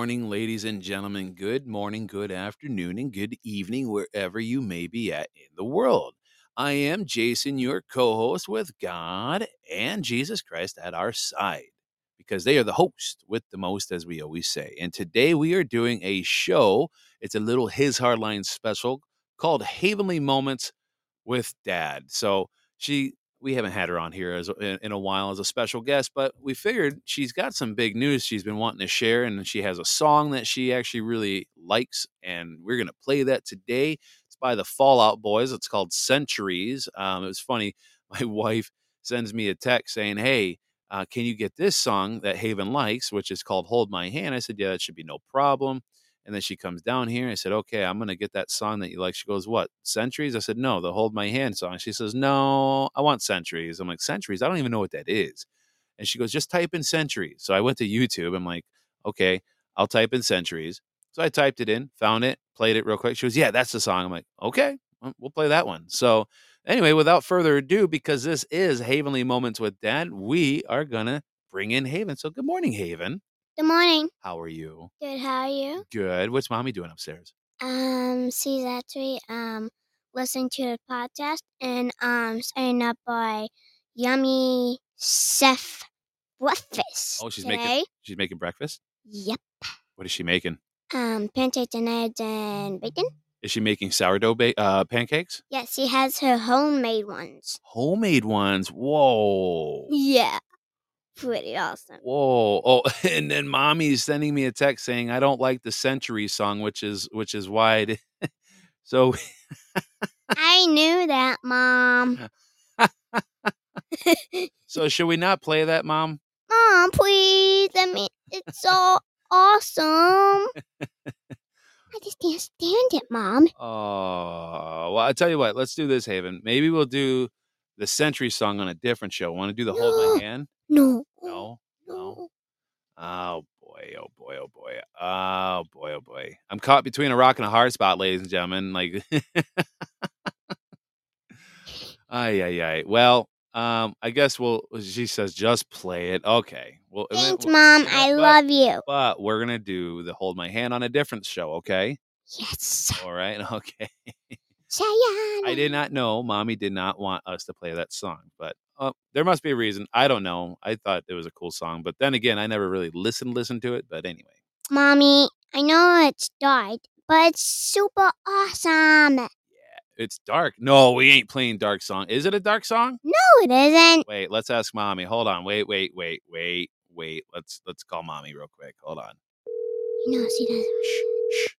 morning, ladies and gentlemen. Good morning, good afternoon, and good evening, wherever you may be at in the world. I am Jason, your co host with God and Jesus Christ at our side because they are the host with the most, as we always say. And today we are doing a show. It's a little His Hardline special called Havenly Moments with Dad. So she we haven't had her on here as in, a while as a special guest, but we figured she's got some big news she's been wanting to share, and she has a song that she actually really likes, and we're gonna play that today. It's by the Fall Out Boys. It's called Centuries. Um, it was funny. My wife sends me a text saying, "Hey." Uh, can you get this song that Haven likes, which is called Hold My Hand? I said, Yeah, that should be no problem. And then she comes down here. I said, okay, I'm going to get that song that you like. She goes, what, Centuries? I said, no, the Hold My Hand song. She says, no, I want Centuries. I'm like, Centuries? I don't even know what that is. And she goes, just type in Centuries. So I went to YouTube. I'm like, okay, I'll type in Centuries. So I typed it in, found it, played it real quick. She goes, yeah, that's the song. I'm like, okay, we'll play that one. So anyway, without further ado, because this is Havenly Moments with Dad, we are going to bring in Haven. So good morning, Haven. Good morning. How are you? Good. How are you? Good. What's mommy doing upstairs? Um, she's actually um listening to the podcast and um signing up by Yummy Chef breakfast. Oh, she's making she's making breakfast. Yep. What is she making? Um, pancakes and eggs and bacon. Is she making sourdough ba- uh, pancakes? Yes, she has her homemade ones. Homemade ones. Whoa. Yeah. Pretty awesome. Whoa. Oh, and then mommy's sending me a text saying I don't like the century song, which is which is why so I knew that, Mom. so should we not play that, Mom? Mom, please. I mean, it's so awesome. I just can't stand it, Mom. Oh, well, I tell you what, let's do this, Haven. Maybe we'll do the century song on a different show. Want to do the Hold My Hand? No. No, no. Oh boy, oh boy, oh boy, oh boy, oh boy. I'm caught between a rock and a hard spot, ladies and gentlemen. Like, ay, ay, ay. Well, um, I guess we'll. She says, just play it. Okay. Well, thanks, Mom. I love you. But we're gonna do the hold my hand on a different show. Okay. Yes. All right. Okay. Sayana. I did not know. Mommy did not want us to play that song, but uh, there must be a reason. I don't know. I thought it was a cool song, but then again, I never really listened listened to it. But anyway, Mommy, I know it's dark, but it's super awesome. yeah, it's dark. No, we ain't playing dark song. Is it a dark song? No, it isn't. Wait, let's ask mommy. Hold on. Wait, wait, wait, wait, wait. Let's let's call mommy real quick. Hold on. No, she doesn't. Shh, shh.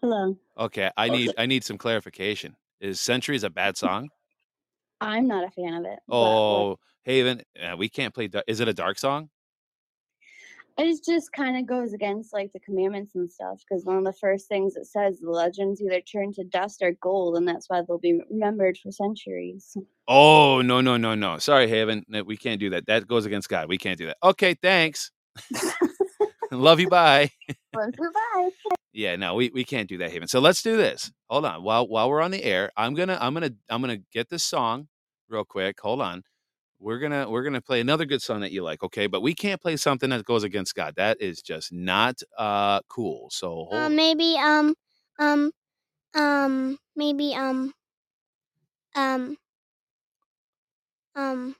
Hello. Okay, I need I need some clarification. Is Centuries a bad song? I'm not a fan of it. Oh, Haven, uh, we can't play. dar- Is it a dark song? It just kind of goes against like the commandments and stuff. Because one of the first things it says, the legends either turn to dust or gold, and that's why they'll be remembered for centuries. Oh no no no no! Sorry, Haven, we can't do that. That goes against God. We can't do that. Okay, thanks. Love you. Bye. Goodbye. Yeah, no, we, we can't do that, Haven. So let's do this. Hold on. While while we're on the air, I'm gonna I'm gonna I'm gonna get this song real quick. Hold on. We're gonna we're gonna play another good song that you like, okay? But we can't play something that goes against God. That is just not uh cool. So hold Uh, maybe um um um maybe um um um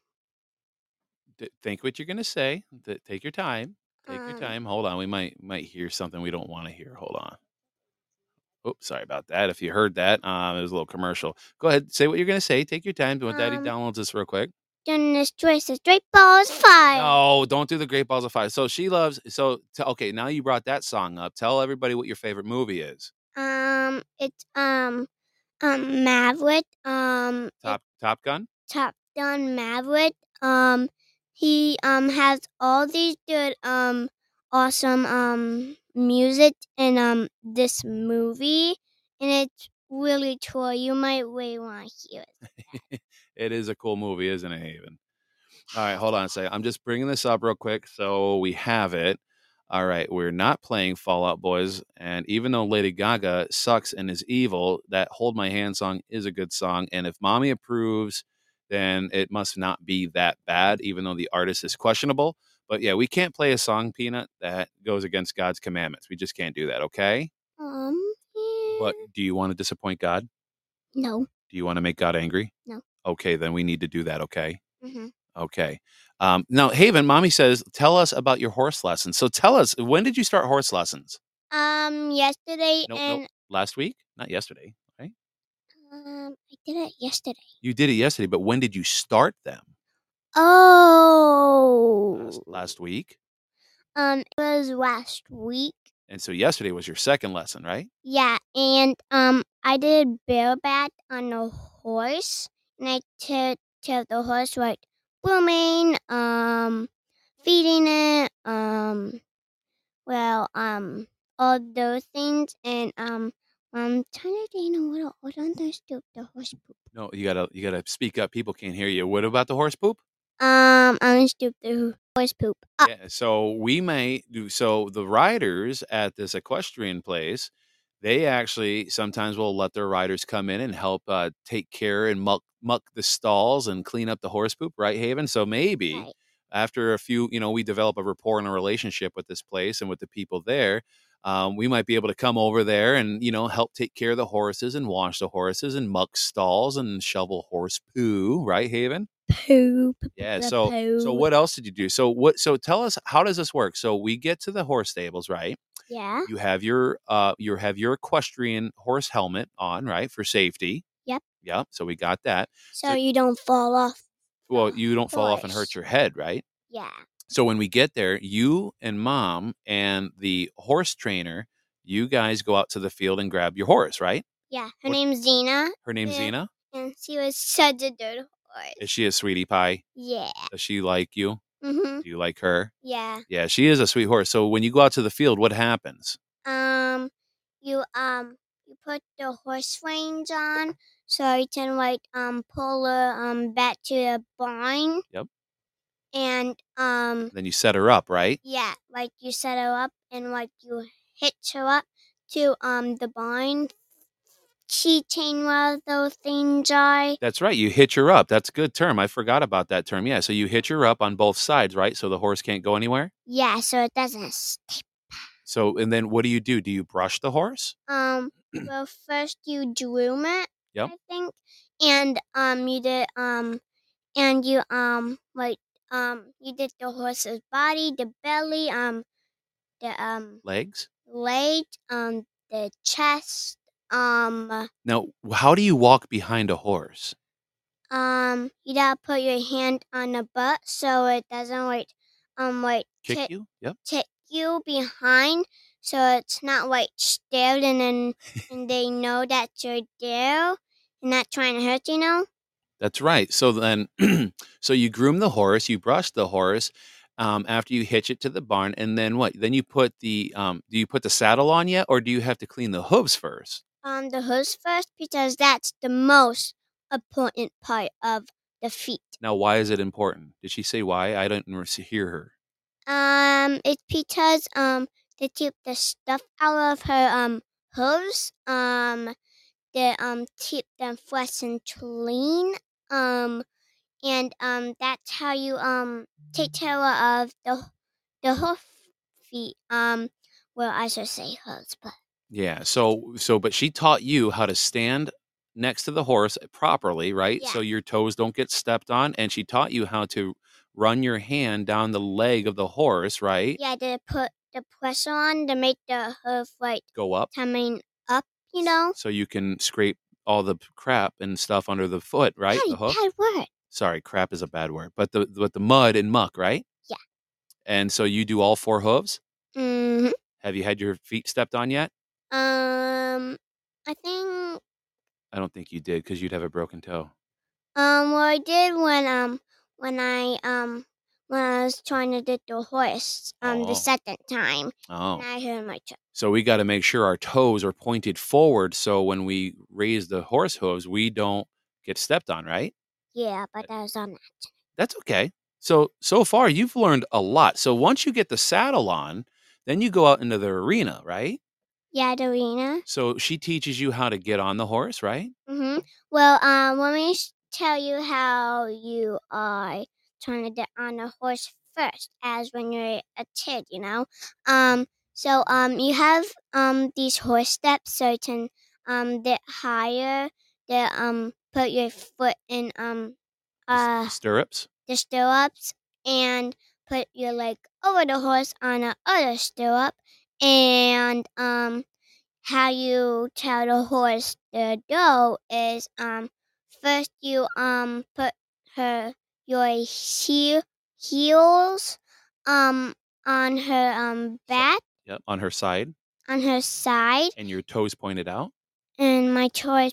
th- think what you're gonna say. Take your time. Take your Um. time. Hold on. We might might hear something we don't want to hear. Hold on. Oh, sorry about that. If you heard that, um, it was a little commercial. Go ahead, say what you're gonna say. Take your time. When Daddy Um, downloads this real quick. Then this choice is Great balls five. No, don't do the Great Balls of Fire. So she loves. So t- okay, now you brought that song up. Tell everybody what your favorite movie is. Um it's um um Maverick. Um Top Top Gun. Top Gun Maverick. Um, he um has all these good um awesome um music in um this movie, and it's really cool. You might really want to hear it. it is a cool movie, isn't it, Haven? All right, hold on a second. I'm just bringing this up real quick so we have it. All right, we're not playing Fall Out Boys, and even though Lady Gaga sucks and is evil, that "Hold My Hand" song is a good song. And if Mommy approves, then it must not be that bad, even though the artist is questionable. But yeah, we can't play a song, Peanut, that goes against God's commandments. We just can't do that, okay? Um. But do you want to disappoint God? No. Do you want to make God angry? No. Okay, then we need to do that, okay? hmm Okay. Um, now, Haven, mommy says, tell us about your horse lessons. So tell us, when did you start horse lessons? Um. Yesterday Nope, and nope. Last week? Not yesterday, right? um. I did it yesterday. You did it yesterday, but when did you start them? Oh. Last, last week. Um. It was last week. And so yesterday was your second lesson, right? Yeah, and um, I did bareback on a horse, and I took to the horse like grooming, um, feeding it, um, well, um, all those things, and um, I'm trying to gain a little old understood the horse poop. No, you gotta you gotta speak up. People can't hear you. What about the horse poop? Um, I'm understood the horse poop. Uh, Yeah, so we may do so the riders at this equestrian place, they actually sometimes will let their riders come in and help uh, take care and muck muck the stalls and clean up the horse poop, right, Haven? So maybe right. after a few, you know, we develop a rapport and a relationship with this place and with the people there. Um, we might be able to come over there and you know help take care of the horses and wash the horses and muck stalls and shovel horse poo, right, Haven? Poop. Yeah. So so what else did you do? So what so tell us how does this work? So we get to the horse stables, right? Yeah. You have your uh you have your equestrian horse helmet on, right? For safety. Yep. Yep. So we got that. So So- you don't fall off. Well, you don't fall off and hurt your head, right? Yeah. So when we get there, you and mom and the horse trainer, you guys go out to the field and grab your horse, right? Yeah. Her What- name's Zena, Her name's Yeah. Zena. and she was such a good Is she a sweetie pie? Yeah. Does she like you? Mhm. Do you like her? Yeah. Yeah, she is a sweet horse. So when you go out to the field, what happens? Um, you um, you put the horse reins on, so you can like um pull her um back to the barn. Yep. And um, Then you set her up, right? yeah, like you set her up and like you hitch her up to um the barn. Key chain, one of those things are. That's right. You hitch her up. That's a good term. I forgot about that term. Yeah. So you hitch her up on both sides, right? So the horse can't go anywhere. Yeah, so it doesn't. St- So and then what do you do? Do you brush the horse? um, well, first you groom it. Yep. I think, and um, you did um, and you um, like um, you did the horse's body, the belly, um, the um, Legs. legs, um, the chest, um, Now, how do you walk behind a horse? um, you gotta put your hand on the butt so it doesn't like um like Kick kick you? Yep. kick you behind so it's not like stared and then and they know that you're there and not trying to hurt you know That's right. So then, so you groom the horse, you brush the horse um, after you hitch it to the barn, and then what? Then you put the um, do you put the saddle on yet, or do you have to clean the hooves first? Um the hooves first because that's the most important part of the feet Now, why is it important? Did she say why? I didn't hear her. um it's because um to keep the stuff out of her um hooves um to um keep them fresh and clean um and um that's how you um take care of the the hoof feet um well I should say hooves but Yeah. So so but she taught you how to stand next to the horse properly, right? Yeah. So your toes don't get stepped on and she taught you how to run your hand down the leg of the horse, right? yeah to put the pressure on to make the hoof like Go up coming up you know so you can scrape all the crap and stuff under the foot, right? hey the hoof. bad word Sorry, crap is a bad word. But the but the mud and muck, right? Yeah. And so you do all four hooves? hmm Have you had your feet stepped on yet? Um I think I don't think you did because you'd have a broken toe. um well I did when um when I um when I was trying to do the horse um Oh. the second time Oh. and I hurt my toe So we got to make sure our toes are pointed forward so when we raise the horse hooves, we don't get stepped on, right? yeah but I was on that That's okay. So so far you've learned a lot. So once you get the saddle on, then you go out into the arena, right? Yeah Darina So she teaches you how to get on the horse, right? Mm-hmm. Well, um, we s- tell you how you are trying to get on a horse first, as when you're a kid, you know. Um, so um, you have um these horse steps, so you can um get higher. That um put your foot in um uh the stirrups. the stirrups and put your leg over the horse on the other stirrup and um how you tell the horse to go is um first you um put her your heel heels um on her um back Yep. On her side, on her side and your toes pointed out. and my toes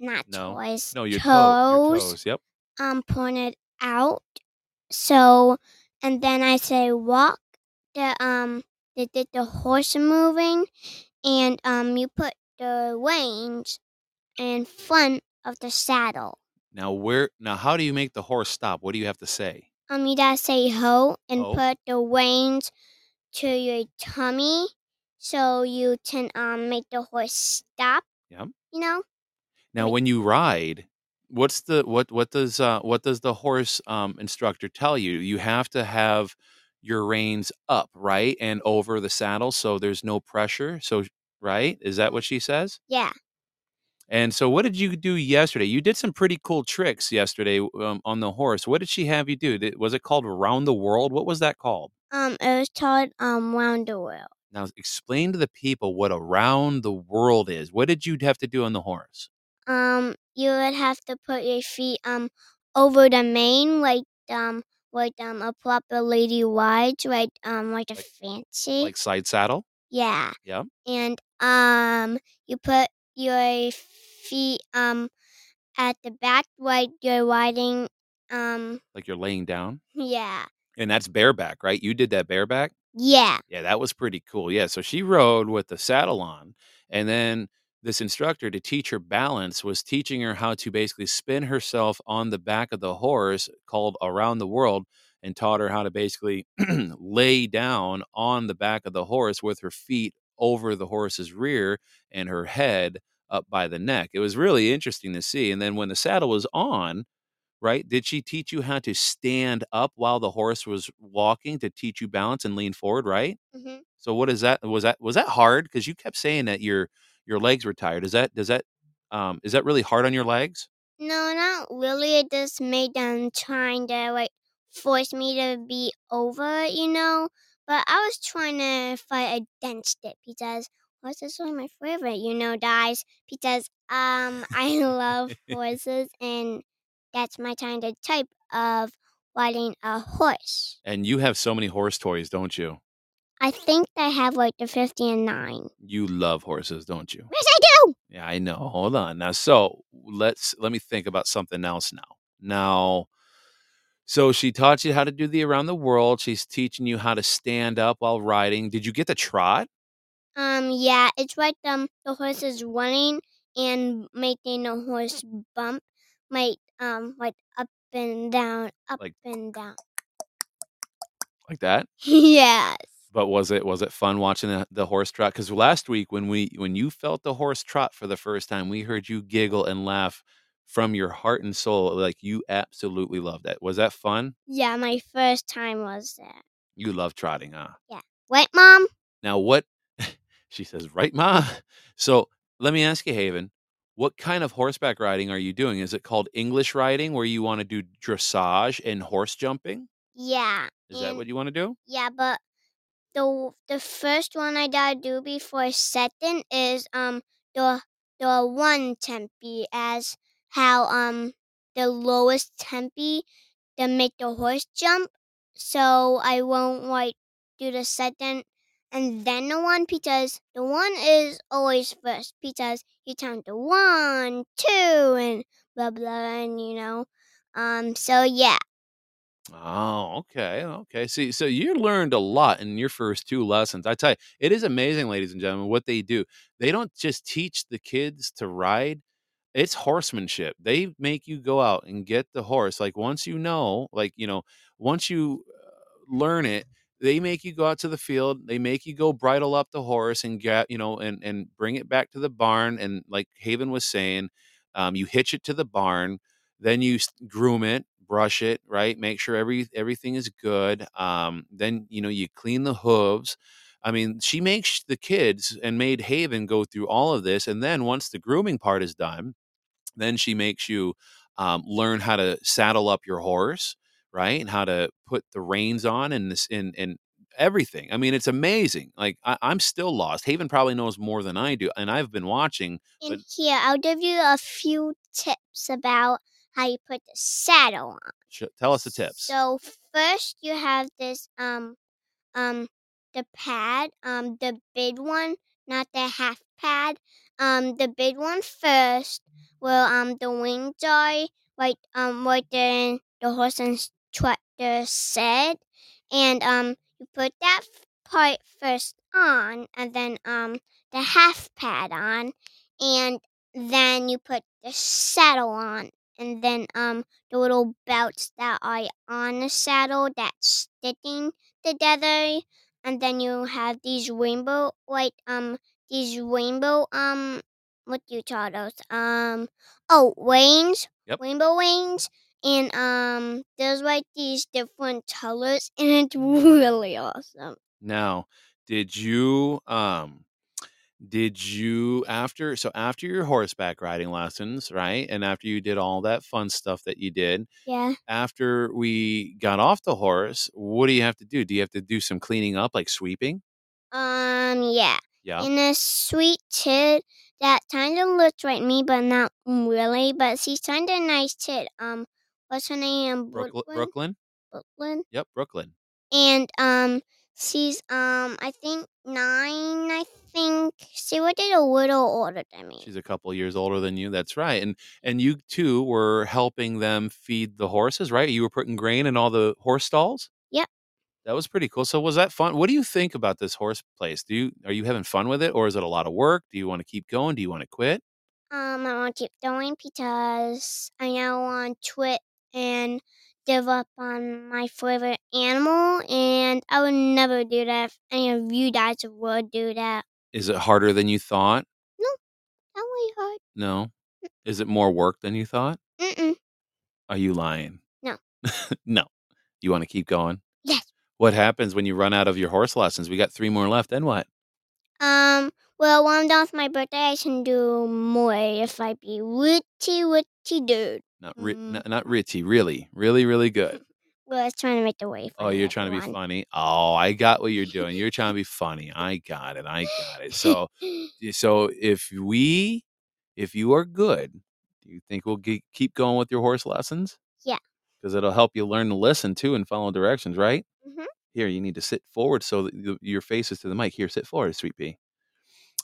not No. toys No, your, toe, your toes toes. Yep. um pointed out. So and then I say walk the um the the, the horse moving and um you put the reins in front of the saddle. Now where? Now how do you make the horse stop? What do you have to say? Um you gotta say ho and Ho. put the reins to your tummy so you can um make the horse stop. Yep. You know? Now, when you ride, what's the what what does uh, what does the horse um, instructor tell you? You have to have your reins up, right, and over the saddle, so there's no pressure. So, right, is that what she says? Yeah. And so, what did you do yesterday? You did some pretty cool tricks yesterday um, on the horse. What did she have you do? Did, was it called around the world? What was that called? Um it was called um round the world. Now, explain to the people what around the world is. What did you have to do on the horse? um you would have to put your feet um over the mane like um like um a proper lady rides like um like a fancy Like side saddle? yeah Yeah. and um you put your feet um at the back like you're riding um Like you're laying down? yeah And that's bareback, right? You did that bareback? yeah Yeah, that was pretty cool. Yeah, so she rode with the saddle on, and then this instructor to teach her balance was teaching her how to basically spin herself on the back of the horse called around the world and taught her how to basically lay down on the back of the horse with her feet over the horse's rear and her head up by the neck. It was really interesting to see. And then when the saddle was on, right? Did she teach you how to stand up while the horse was walking to teach you balance and lean forward, right? hmm So what is that? Was that was that hard? Because you kept saying that your your legs were tired. Is that does that um is that really hard on your legs? no not really it just made them trying to like force me to be over you know but i was trying to fight against it because horses are my favorite you know guys because um i love horses and that's my kind of type of riding a horse And you have so many horse toys, don't you? I think i have like the 50 and 9 You love horses, don't you? yes i do Yeah, I know. Hold on. Now, so let's let me think about something else now. Now, so she taught you how to do the around the world. She's teaching you how to stand up while riding. Did you get the trot? Um, yeah, it's like um the horse is running and making the horse bump, like um like up and down, up Like- and down. Like that? yes. But was it was it fun watching the, the horse trot? Because last week when we when you felt the horse trot for the first time, we heard you giggle and laugh from your heart and soul. Like you absolutely loved that. Was that fun? Yeah, my first time was that. You love trotting, huh? Yeah. Right, mom? Now what she says, right, Ma? So let me ask you, Haven, what kind of horseback riding are you doing? Is it called English riding where you want to do dressage and horse jumping? Yeah. Is that what you want to do? Yeah, but the the first one I gotta do before second is um the the one tempi as how um the lowest tempi to make the horse jump. So I won't like do the second and then the one because the one is always first because you count the one, two, and blah blah, and you know. Um. So yeah. Oh, okay. Okay. See, so you learned a lot in your first two lessons. I tell you, it is amazing, ladies and gentlemen, what they do. They don't just teach the kids to ride, it's horsemanship. They make you go out and get the horse. Like once you know, like, you know, once you uh, learn it, they make you go out to the field. They make you go bridle up the horse and get, you know, and and bring it back to the barn. And like Haven was saying, um, you hitch it to the barn then you groom it brush it right? Make sure every everything is good um then you know you clean the hooves. I mean she makes the kids and made haven go through all of this and then once the grooming part is done then she makes you um, learn how to saddle up your horse right and how to put the reins on and this and and everything. I mean it's amazing. Like I, i'm still lost. Haven probably knows more than i do and i've been watching But- here, I'll give you a few tips about how you put the saddle on. Sh- tell us the tips So first, you have this um um the pad um the big one, not the half pad. Um, the big one first, where um the wings are, like um what the the horse and tractor said, and um you put that part first on, and then um the half pad on, and then you put the saddle on, and then um the little belts that are on the saddle that's sticking together and then you have these rainbow like um these rainbow um what do you call those um oh wings Yep. rainbow wings and um there's like these different colors and it's really awesome Now, did you um did you after so after your horseback riding lessons, right? And after you did all that fun stuff that you did, yeah after we got off the horse, what do you have to do? Do you have to do some cleaning up like sweeping? um yeah Yeah. and a sweet kid that kind of looks like me but not really but she's kind of nice kid um what's her name Brooklyn Brooklyn? Brooklyn Yep, Brooklyn. and um she's um I think nine I think she was a little older than me. She's a couple years older than you. That's right. And and you too were helping them feed the horses, right? You were putting grain in all the horse stalls? Yep. That was pretty cool. So was that fun? What do you think about this horse place? Do you are you having fun with it or is it a lot of work? Do you want to keep going? Do you want to quit? Um I want to keep going because I now want to quit and give up on my favorite animal and I would never do that if any of you guys would do that. Is it harder than you thought? No, not really hard. No. Is it more work than you thought? Mm-mm. Are you lying? No. no. You want to keep going? Yes. What happens when you run out of your horse lessons? We got three more left. Then what? Um well when I'm done with my birthday I can do more if I be witty witty dude. Not ri- Mm. not, not Ritzy. Really, really, really good. Well I was trying to make the way for Oh, you're trying to be everyone. funny. Oh, I got what you're doing. You're trying to be funny. I got it. I got it. So, so if we, if you are good, do you think we'll ge- keep going with your horse lessons? Yeah. Because it'll help you learn to listen too and follow directions, right? Mhm. Here, you need to sit forward so that your face is to the mic. Here, sit forward, sweet pea.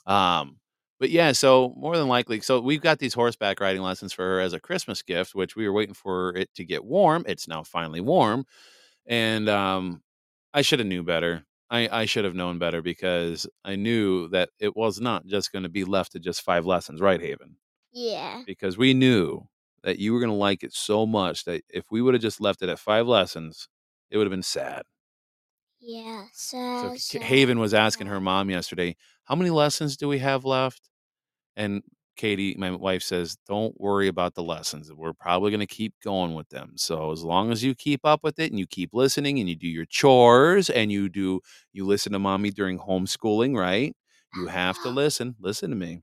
Um, but yeah, so more than likely, so we've got these horseback riding lessons for her as a Christmas gift, which we were waiting for it to get warm. It's now finally warm, and um, I should have knew better. I, I should have known better because I knew that it was not just going to be left to just five lessons, right, Haven? Yeah. Because we knew that you were going to like it so much that if we would have just left it at five lessons, it would have been sad. Yeah. So, So Haven was asking her mom yesterday, "How many lessons do we have left?" And Katie, my wife, says, "Don't worry about the lessons. We're probably going to keep going with them. So as long as you keep up with it and you keep listening and you do your chores and you do you listen to mommy during homeschooling, right? You have to uh-huh. listen. Listen to me.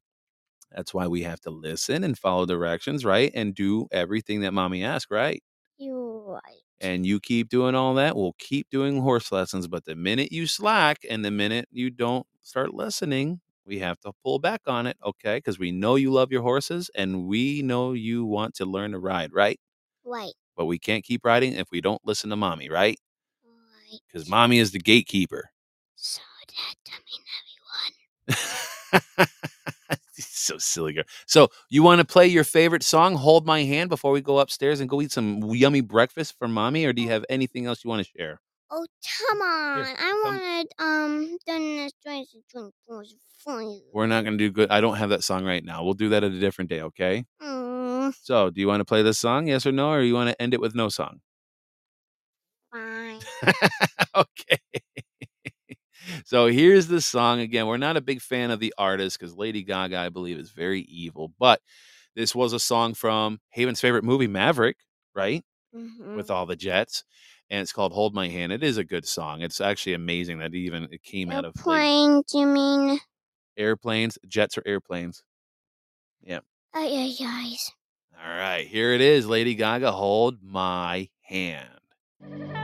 That's why we have to listen and follow directions, right? And do everything that mommy asks, right? You're right. And you keep doing all that, we'll keep doing horse lessons. But the minute you slack and the minute you don't start listening, we have to pull back on it, okay? Because we know you love your horses and we know you want to learn to ride, right? Right. But we can't keep riding if we don't listen to mommy, right? Right. Because mommy is the gatekeeper. So that I mean everyone. so silly girl. So you want to play your favorite song, Hold My Hand, before we go upstairs and go eat some yummy breakfast for mommy, or do you have anything else you want to share? Oh come on! I come. wanted um Dennis Jones to drink was for you. We're not going to do good. I don't have that song right now. We'll do that at a different day, okay? Mm, So, do you want to play this song? Yes or no? Or you want to end it with no song? fine. okay. So, here's the song again. We're not a big fan of the artist because Lady Gaga, I believe, is very evil, but This was a song from Haven's favorite movie, Maverick, right? Mhm. With all the jets. And it's called Hold My Hand. It is a good song. It's actually amazing that even it came out of like, you mean? airplanes. Jets or airplanes. Yep. Ay, ay, ay. All right, here it is, Lady Gaga. Hold my hand.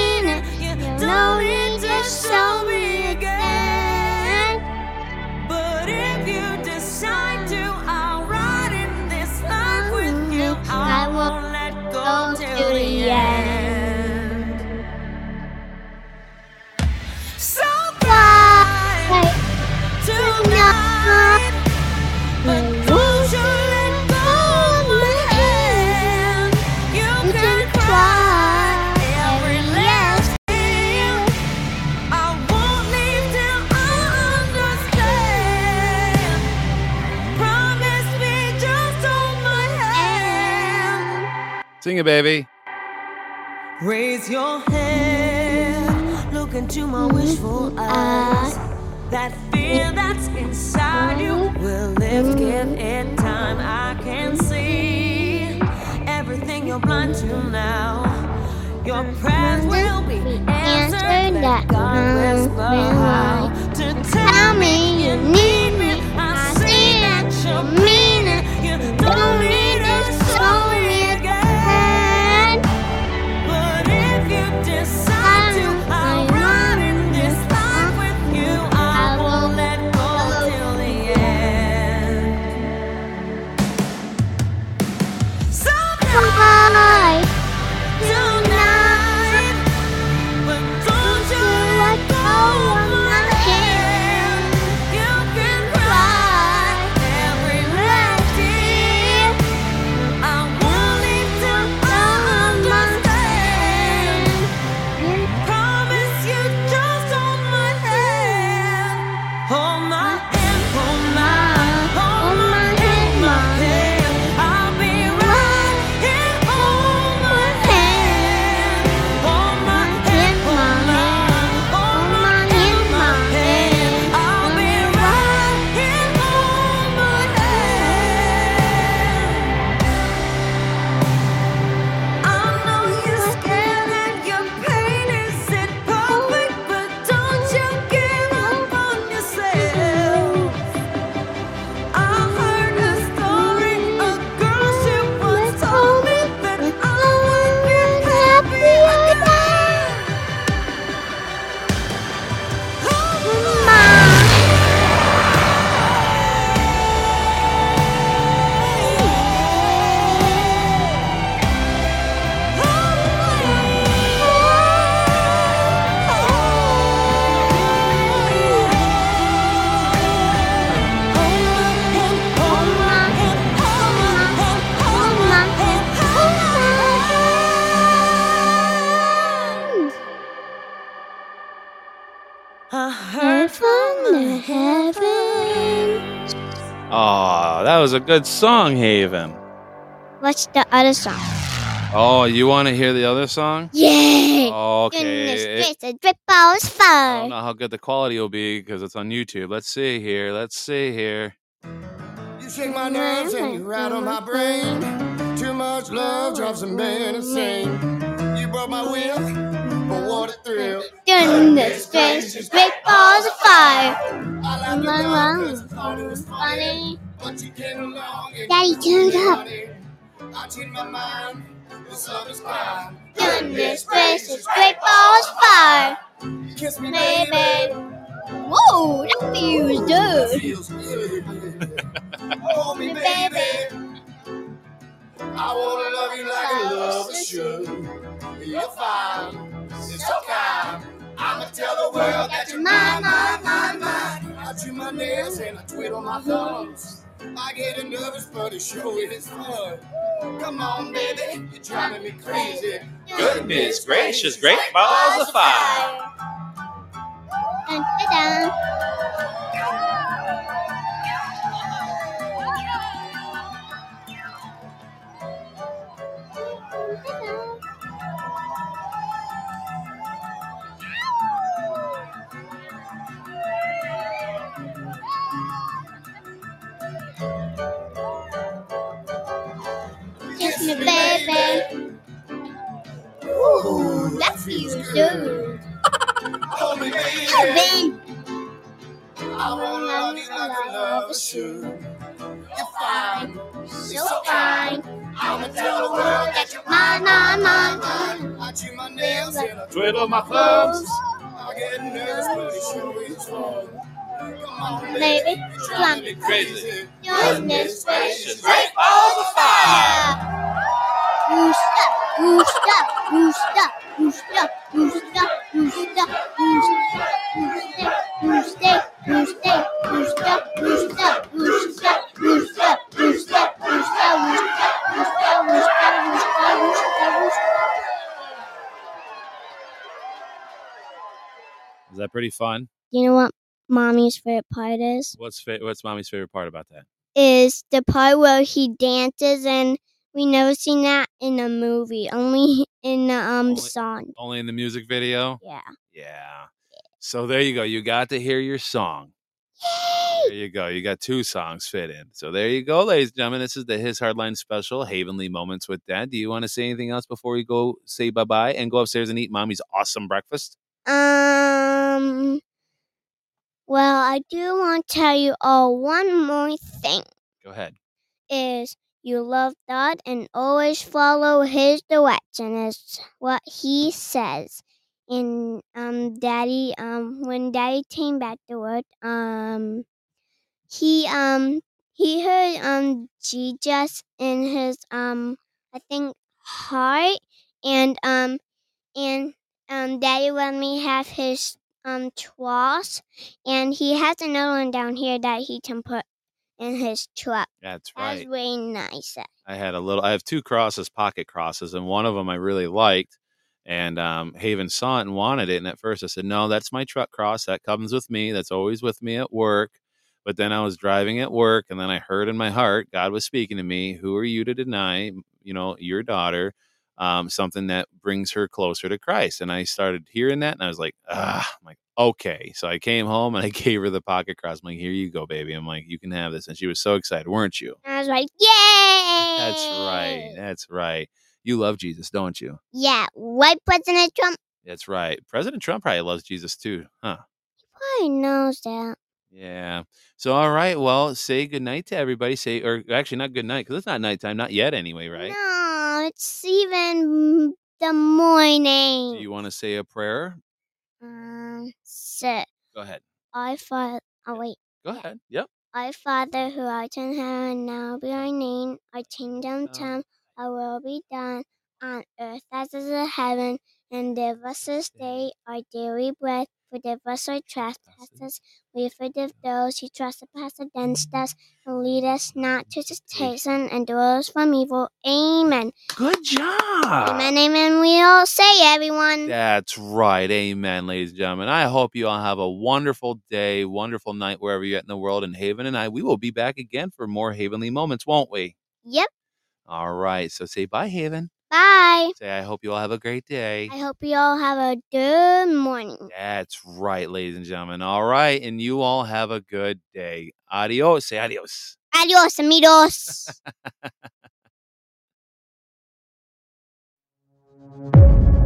Sing it, baby. Raise your head, look into my wishful eyes. That fear that's inside you will lift, give it time. I can see everything you're blind to now. Your prayers will be answered. Let God whisper how to tell me you need Oh, that was a good song, Haven. What's the other song? Oh, you want to hear the other song? Yay! Okay. Goodness it- gracious, drip balls I don't know how good the quality will be because it's on YouTube. Let's see here. Let's see here. You shake my nerves and you rattle my brain. Too much love drives a man insane. You broke my will, but what a thrill. Goodness gracious, drip balls of fire. I like Run, your run. love 'cause I thought it was funny. But you came along and Daddy, turn it up. I changed my mind. This love is fine. Goodness gracious, drip balls of fire. Kiss me, Baby. baby. Whoa, that feels good. feels good. Hold me, baby. I wanna love you like a lover should. You're fine. It's so kind. I'ma tell the world that you're mine, mine, mine, mine. I chew my nails and I twiddle my uh-huh. thumbs. I get a nervous, but it sure is fun. Come on, baby, you're driving me crazy. Goodness gracious, great balls of fire. Dun, dun, dun. Feels good. Hold me. Heaven. I wanna love you like a lover should. You're fine, So fine. I'ma tell the world that you're Mine, mine, mine, mine. I chew my nails and I Twiddle my thumbs. I get nervous, but it sure is fun. Come on, Baby, you're driving me crazy. Goodness gracious, great balls of fire. Gusta, Gusta, Gusta, Is that pretty fun? You know what mommy's favorite part is? What's fa- what's mommy's favorite part about that? Is the part where he dances and we never seen that in a movie, only in the um Only- song. Only in the music video. Yeah. Yeah. So there you go. You got to hear your song. There you go. You got two songs fit in. So there you go, ladies and gentlemen. This is the His Hardline special, Havenly Moments with Dad. Do you want to say anything else before we go say bye bye and go upstairs and eat mommy's awesome breakfast? Um. Well, I do want to tell you all one more thing. Go ahead. Is you love God and always follow His direction. Is what He says. And um, Daddy, um, when Daddy came back to work, um, he um he heard um Jesus in his um I think heart, and um and um Daddy let me have his um cross, and he has another one down here that he can put in his truck. That's right. That's right. really nice. I had a little. I have two crosses, pocket crosses, and one of them I really liked. And um, Haven saw it and wanted it. And at first I said, "No, that's my truck cross. That comes with me. That's always with me at work." But then I was driving at work, and then I heard in my heart God was speaking to me. Who are you to deny, you know, your daughter, um, something that brings her closer to Christ? And I started hearing that, and I was like, "Ah," I'm like, "Okay." So I came home and I gave her the pocket cross. I'm like, "Here you go, baby." I'm like, "You can have this," and she was so excited, weren't you? I was like, "Yay!" That's right. That's right. You love Jesus, don't you? Yeah, right, President Trump. That's right. President Trump probably loves Jesus too, huh? He probably knows that. Yeah. So, all right. Well, say good night to everybody. Say, or actually, not good night because it's not nighttime, not yet, anyway, right? No, it's even the morning. Do you want to say a prayer? Um, sit. Go ahead. I Father. Oh wait. Go ahead. Yep. I Father who art in heaven, now be thy name. Thy kingdom Oh. come. Thy will be done on earth as it is in heaven. And give us this day our daily bread. Forgive us our trespasses. We forgive those who trespass against mm. us. And lead us not to temptation, and deliver us from evil. Amen. Good job. Amen. Amen. We all say, everyone. That's right. Amen, ladies and gentlemen. I hope you all have a wonderful day, wonderful night wherever you're at in the world. And Haven and I, we will be back again for more Havenly moments, won't we? Yep. All right. So say bye, Haven. Bye. Say, I hope you all have a great day. I hope you all have a good morning. That's right, ladies and gentlemen. All right. And you all have a good day. Adios. Say adios. Adios, amigos.